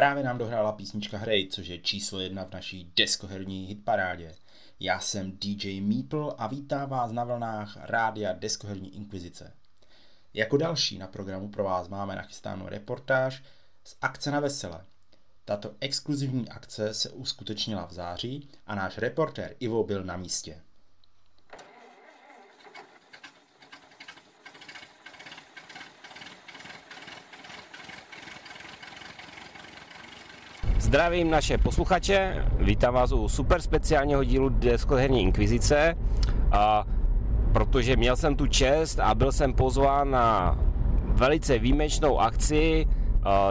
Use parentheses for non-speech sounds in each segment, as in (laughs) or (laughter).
Právě nám dohrála písnička Hrej, což je číslo jedna v naší deskoherní hitparádě. Já jsem DJ Meeple a vítám vás na vlnách rádia Deskoherní inkvizice. Jako další na programu pro vás máme nachystánou reportáž z akce na vesele. Tato exkluzivní akce se uskutečnila v září a náš reportér Ivo byl na místě. Zdravím naše posluchače, vítám vás u super speciálního dílu Deskoherní inkvizice, a protože měl jsem tu čest a byl jsem pozván na velice výjimečnou akci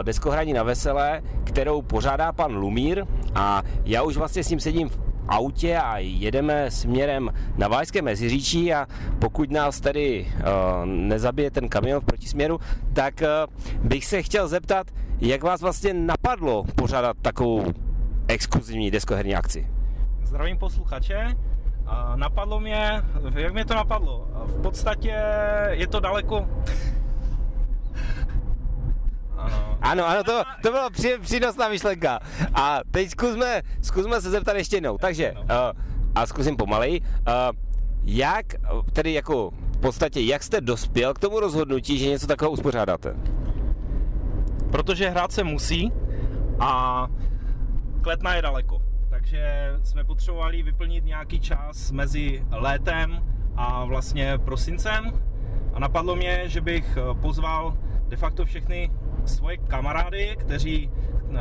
Deskohraní na veselé, kterou pořádá pan Lumír. A já už vlastně s ním sedím v autě a jedeme směrem na Vajské Meziříčí. A pokud nás tedy uh, nezabije ten kamion v protisměru, tak uh, bych se chtěl zeptat, jak vás vlastně napadlo pořádat takovou exkluzivní deskoherní akci? Zdravím posluchače. Napadlo mě, jak mě to napadlo? V podstatě je to daleko... Ano, ano, to, to byla při, přínosná myšlenka. A teď zkusme, zkusme se zeptat ještě jednou. Takže, uh, a zkusím pomalej. Uh, jak, tedy jako v podstatě, jak jste dospěl k tomu rozhodnutí, že něco takového uspořádáte? Protože hrát se musí a Kletna je daleko. Takže jsme potřebovali vyplnit nějaký čas mezi létem a vlastně prosincem. A napadlo mě, že bych pozval de facto všechny svoje kamarády, kteří,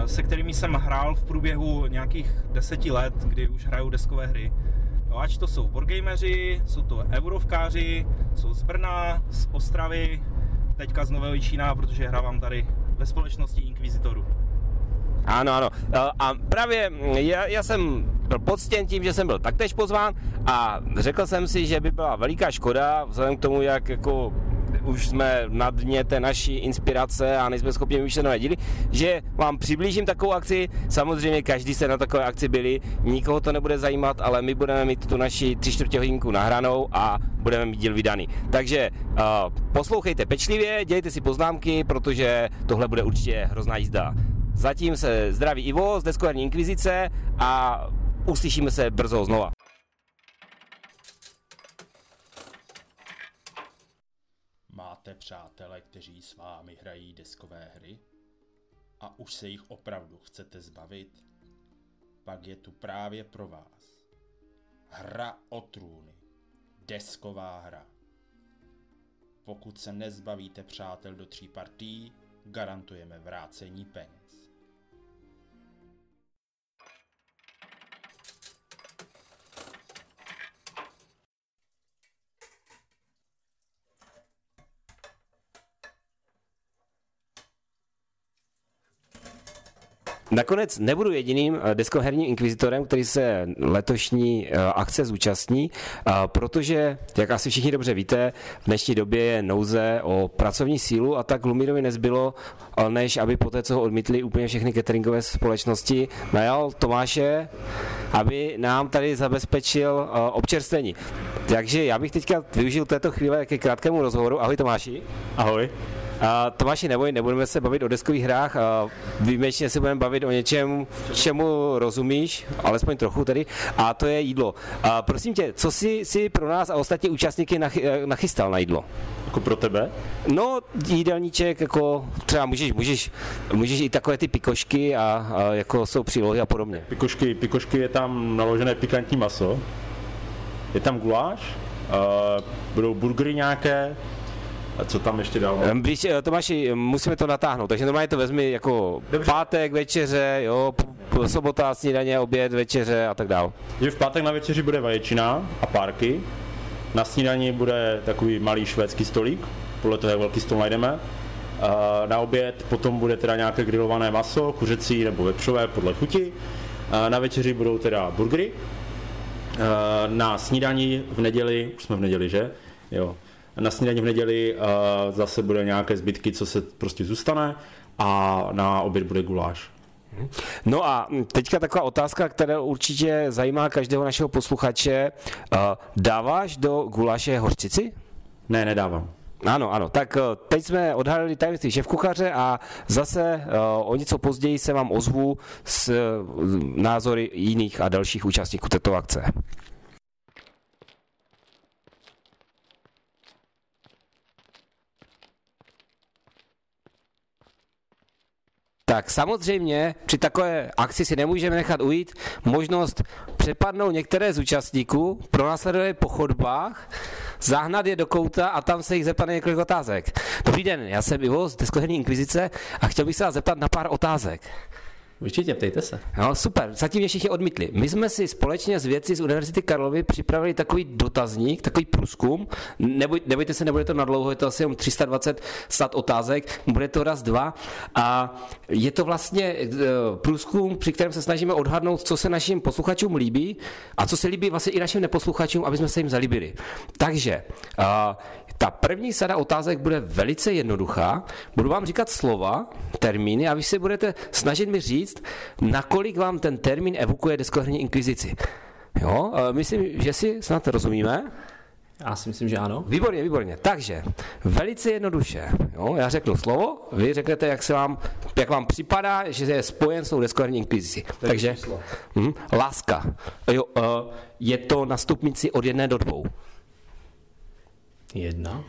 se kterými jsem hrál v průběhu nějakých deseti let, kdy už hraju deskové hry. No, ať to jsou wargameři, jsou to eurovkáři, jsou z Brna, z Ostravy, teďka z Nového Čína, protože hrávám tady ve společnosti Inquisitoru. Ano, ano. A právě já, já jsem byl poctěn tím, že jsem byl taktéž pozván a řekl jsem si, že by byla veliká škoda, vzhledem k tomu, jak jako už jsme na dně té naší inspirace a nejsme schopni vymýšlet nové díly, že vám přiblížím takovou akci. Samozřejmě každý se na takové akci byli, nikoho to nebude zajímat, ale my budeme mít tu naši tři čtvrtě hodinku nahranou a budeme mít díl vydaný. Takže uh, poslouchejte pečlivě, dělejte si poznámky, protože tohle bude určitě hrozná jízda. Zatím se zdraví Ivo z Deskoherní inkvizice a uslyšíme se brzo znova. Máte přátele, kteří s vámi hrají deskové hry? A už se jich opravdu chcete zbavit? Pak je tu právě pro vás. Hra o trůny. Desková hra. Pokud se nezbavíte přátel do tří partí, garantujeme vrácení peněz. Nakonec nebudu jediným eh, deskoherním inkvizitorem, který se letošní eh, akce zúčastní, eh, protože, jak asi všichni dobře víte, v dnešní době je nouze o pracovní sílu a tak Lumírovi nezbylo, než aby po té, co ho odmítli úplně všechny cateringové společnosti, najal Tomáše, aby nám tady zabezpečil občerstvení. Takže já bych teďka využil této chvíle ke krátkému rozhovoru. Ahoj Tomáši. Ahoj. A Tomáši, neboj, nebudeme se bavit o deskových hrách, a výjimečně se budeme bavit o něčem, čemu rozumíš, alespoň trochu tedy, a to je jídlo. A prosím tě, co jsi, si pro nás a ostatní účastníky nachystal na jídlo? Jako pro tebe? No, jídelníček, jako třeba můžeš, můžeš, můžeš i takové ty pikošky a, a jako jsou přílohy a podobně. Pikošky, pikošky je tam naložené pikantní maso, je tam guláš, uh, budou burgery nějaké, a co tam ještě dál? Víš, eh, Tomáši, musíme to natáhnout, takže normálně to vezmi jako Dobře. pátek, večeře, jo, sobota, snídaně, oběd, večeře a tak dál. Že v pátek na večeři bude vaječina a párky, na snídaní bude takový malý švédský stolík, podle toho, jak velký stol najdeme. Na oběd potom bude teda nějaké grilované maso, kuřecí nebo vepřové podle chuti. Na večeři budou teda burgery. Na snídaní v neděli, už jsme v neděli, že? Jo na snídaní v neděli uh, zase bude nějaké zbytky, co se prostě zůstane a na oběd bude guláš. No a teďka taková otázka, která určitě zajímá každého našeho posluchače. Uh, dáváš do guláše hořčici? Ne, nedávám. Ano, ano, tak eh, teď jsme odhalili tajemství šéf-kuchaře a zase o něco později se vám ozvu s názory jiných a dalších účastníků této akce. Tak samozřejmě při takové akci si nemůžeme nechat ujít možnost přepadnout některé z účastníků, pronásledovat po chodbách, zahnat je do kouta a tam se jich zeptat několik otázek. Dobrý den, já jsem Ivo z Deskoherní inkvizice a chtěl bych se vás zeptat na pár otázek. Určitě, ptejte se. No, super, zatím ještě všichni odmítli. My jsme si společně s vědci z Univerzity Karlovy připravili takový dotazník, takový průzkum. Neboj, nebojte se, nebude to na dlouho, je to asi jen 320 stat otázek, bude to raz, dva. A je to vlastně uh, průzkum, při kterém se snažíme odhadnout, co se našim posluchačům líbí a co se líbí vlastně i našim neposluchačům, aby jsme se jim zalíbili. Takže uh, ta první sada otázek bude velice jednoduchá. Budu vám říkat slova, termíny a vy si budete snažit mi říct, nakolik vám ten termín evokuje deskoherní inkvizici. Jo, myslím, že si snad rozumíme. Já si myslím, že ano. Výborně, výborně. Takže, velice jednoduše. Jo, já řeknu slovo, vy řeknete, jak, se vám, jak vám připadá, že je spojen s tou deskoherní inkvizicí. Takže, hm, láska. Jo, uh, je to na stupnici od jedné do dvou. Jedna.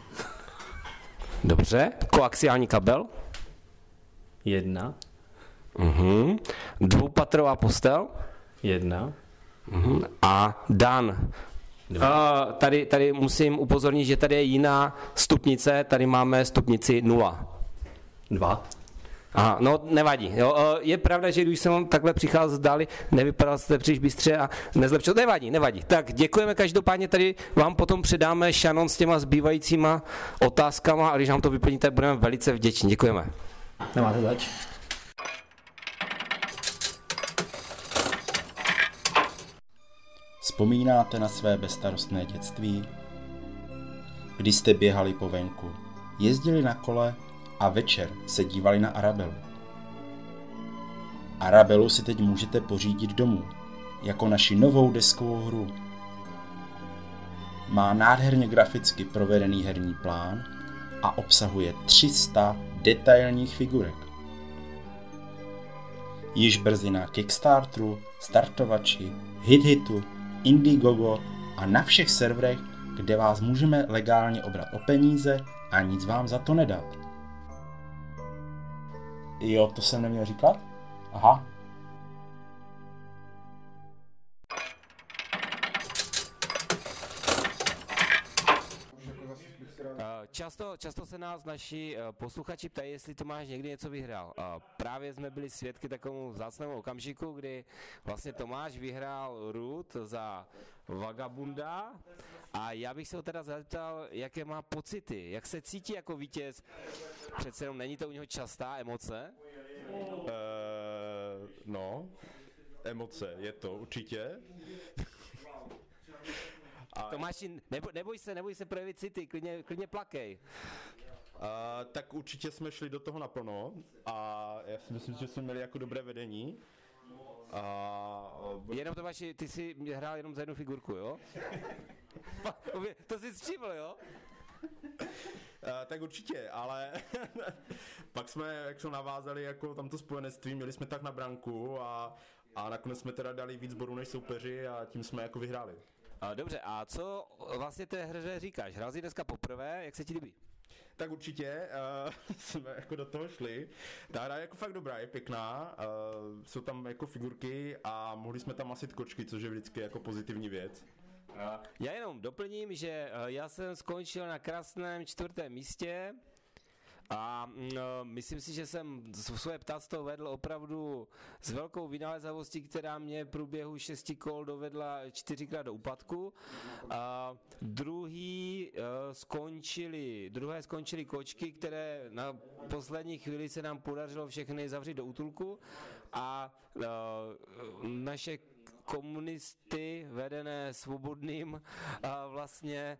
Dobře. Koaxiální kabel. Jedna. Mhm. Dvoupatrová postel. Jedna. Mhm. A Dan. Uh, tady, tady musím upozornit, že tady je jiná stupnice, tady máme stupnici 0. Dva. Aha, no nevadí. Jo. Je pravda, že když jsem takhle přicházel z dály, nevypadal jste příliš bystře a nezlepšil. Nevadí, nevadí. Tak děkujeme každopádně, tady vám potom předáme šanon s těma zbývajícíma otázkama a když nám to vyplníte, budeme velice vděční. Děkujeme. Nemáte zač. Vzpomínáte na své bezstarostné dětství? Kdy jste běhali po venku, jezdili na kole a večer se dívali na Arabelu. Arabelu si teď můžete pořídit domů, jako naši novou deskovou hru. Má nádherně graficky provedený herní plán a obsahuje 300 detailních figurek. Již brzy na Kickstarteru, startovači, HitHitu, Indiegogo a na všech serverech, kde vás můžeme legálně obrat o peníze a nic vám za to nedat. Jo, to jsem neměl říkat? Aha. Často, často se nás naši posluchači ptají, jestli Tomáš někdy něco vyhrál. Právě jsme byli svědky takovému vzácnému okamžiku, kdy vlastně Tomáš vyhrál Root za Vagabunda a já bych se ho teda zeptal, jaké má pocity, jak se cítí jako vítěz. Přece jenom není to u něho častá emoce? Uh, no, emoce je to určitě. A... (laughs) Tomáši, nebo, neboj se, neboj se projevit city, klidně, klidně plakej. Uh, tak určitě jsme šli do toho naplno a já si myslím, že jsme měli jako dobré vedení. Uh, jenom Tomáši, ty jsi hrál jenom za jednu figurku, jo? (laughs) to jsi všiml, jo? Uh, tak určitě, ale (laughs) pak jsme, jak jsme navázali jako tamto spojenectví, měli jsme tak na branku a, a nakonec jsme teda dali víc bodů než soupeři a tím jsme jako vyhráli. Uh, dobře, a co vlastně té hře říkáš? Hrál jsi dneska poprvé, jak se ti líbí? Tak určitě uh, (laughs) jsme jako do toho šli. Ta hra je jako fakt dobrá, je pěkná, uh, jsou tam jako figurky a mohli jsme tam masit kočky, což je vždycky jako pozitivní věc. Já jenom doplním, že já jsem skončil na krásném čtvrtém místě a no, myslím si, že jsem svoje ptáctvo vedl opravdu s velkou vynalezavostí, která mě v průběhu šesti kol dovedla čtyřikrát do úpadku. A druhý uh, skončili, druhé skončili kočky, které na poslední chvíli se nám podařilo všechny zavřít do útulku a naše komunisty vedené svobodným a vlastně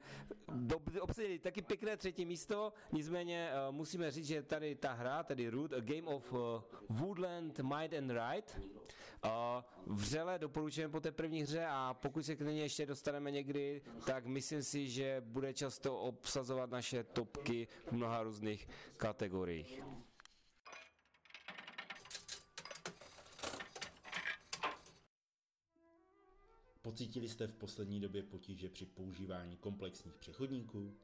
do, obsadili taky pěkné třetí místo, nicméně uh, musíme říct, že tady ta hra, tedy Root, a Game of uh, Woodland Might and Right, uh, vřele doporučujeme po té první hře a pokud se k ní ještě dostaneme někdy, tak myslím si, že bude často obsazovat naše topky v mnoha různých kategoriích. Pocítili jste v poslední době potíže při používání komplexních přechodníků?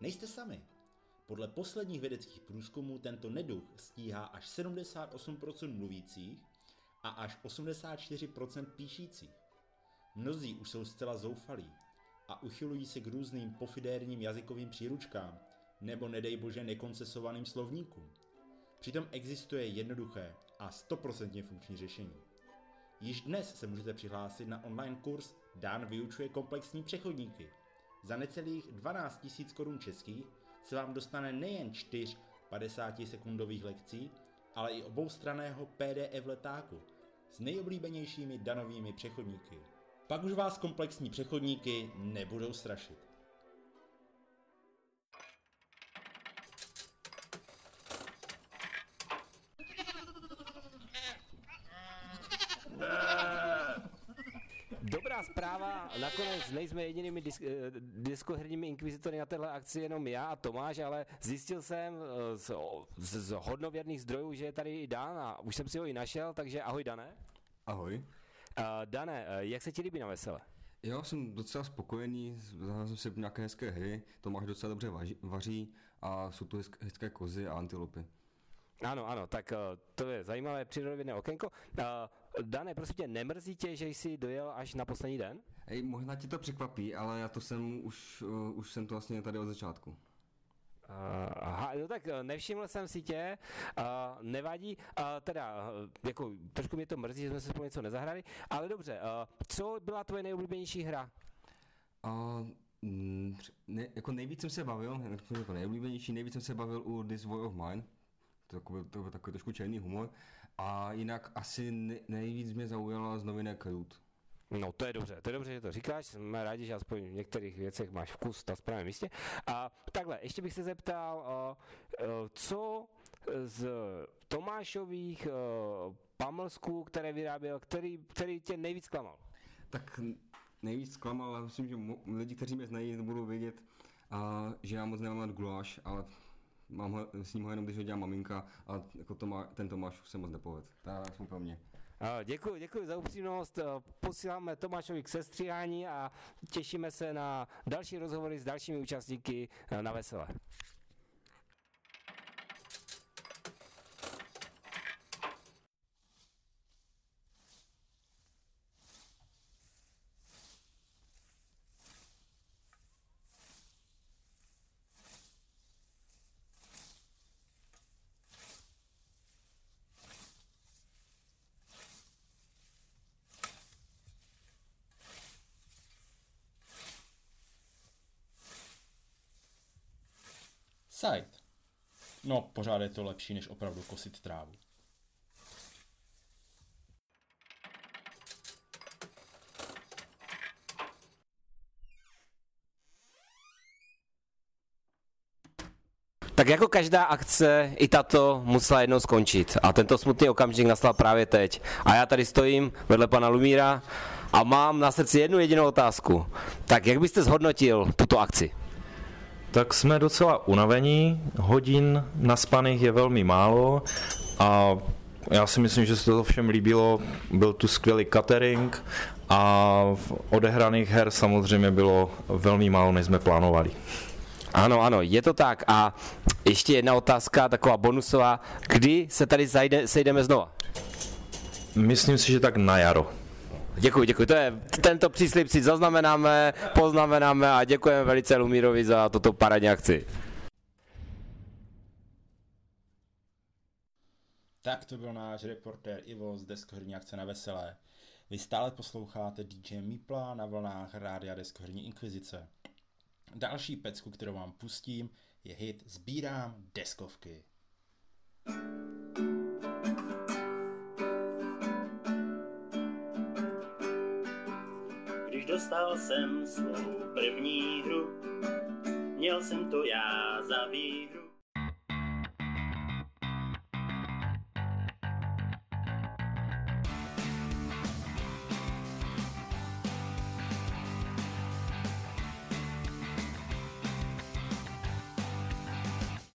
Nejste sami. Podle posledních vědeckých průzkumů tento neduch stíhá až 78% mluvících a až 84% píšících. Mnozí už jsou zcela zoufalí a uchylují se k různým pofidérním jazykovým příručkám nebo nedej bože nekoncesovaným slovníkům. Přitom existuje jednoduché a 100% funkční řešení. Již dnes se můžete přihlásit na online kurz Dan vyučuje komplexní přechodníky. Za necelých 12 000 korun českých se vám dostane nejen 4 50 sekundových lekcí, ale i oboustraného PDF letáku s nejoblíbenějšími danovými přechodníky. Pak už vás komplexní přechodníky nebudou strašit. Dobrá zpráva, nakonec nejsme jedinými disk, eh, diskoherními inkvizitory na téhle akci, jenom já a Tomáš, ale zjistil jsem eh, z, z, z hodnověrných zdrojů, že je tady i Dan a už jsem si ho i našel, takže ahoj Dané. Ahoj. Uh, Dané, jak se ti líbí na vesele? Já jsem docela spokojený, zahrál jsem si nějaké hezké hry, Tomáš docela dobře vaří, vaří a jsou tu hezké kozy a antilopy. Ano, ano, tak to je zajímavé přírodovědné okénko. Dané, prosím tě, nemrzí tě, že jsi dojel až na poslední den? Hej, možná ti to překvapí, ale já to jsem už, uh, už jsem to vlastně tady od začátku. Uh, aha, no tak nevšiml jsem si tě, uh, nevadí, uh, teda, uh, jako trošku mě to mrzí, že jsme se spolu něco nezahrali, ale dobře, uh, co byla tvoje nejoblíbenější hra? Uh, ne, jako nejvíc jsem se bavil, jako nejoblíbenější, nejvíc jsem se bavil u This War of Mine, to, to, to byl takový trošku černý humor. A jinak asi nejvíc mě zaujala z novinek Root. No to je dobře, to je dobře, že to říkáš, jsme rádi, že aspoň v některých věcech máš vkus na správném místě. A takhle, ještě bych se zeptal, co z Tomášových pamlsků, které vyráběl, který, který tě nejvíc klamal? Tak nejvíc zklamal, ale myslím, že lidi, kteří mě znají, budou vědět, že já moc nemám nad guláš, ale mám ho, s ním ho jenom, když ho dělá maminka a jako to má, ten Tomáš se moc nepoved. Je aspoň pro mě. Děkuji, děkuji za upřímnost. Posíláme Tomášovi k sestříhání a těšíme se na další rozhovory s dalšími účastníky na Veselé. Side. No, pořád je to lepší, než opravdu kosit trávu. Tak jako každá akce, i tato musela jednou skončit. A tento smutný okamžik nastal právě teď. A já tady stojím vedle pana Lumíra a mám na srdci jednu jedinou otázku. Tak jak byste zhodnotil tuto akci? Tak jsme docela unavení, hodin naspaných je velmi málo a já si myslím, že se to všem líbilo, byl tu skvělý catering a v odehraných her samozřejmě bylo velmi málo, než jsme plánovali. Ano, ano, je to tak. A ještě jedna otázka, taková bonusová. Kdy se tady zajde, sejdeme znova? Myslím si, že tak na jaro. Děkuji, děkuji. To je, tento příslip si zaznamenáme, poznamenáme a děkujeme velice Lumírovi za toto parádní akci. Tak to byl náš reportér Ivo z Deskoherní akce na Veselé. Vy stále posloucháte DJ Mipla na vlnách Rádia Deskoherní Inkvizice. Další pecku, kterou vám pustím, je hit Sbírám deskovky. thank you dostal jsem svou první hru, měl jsem to já za výhru.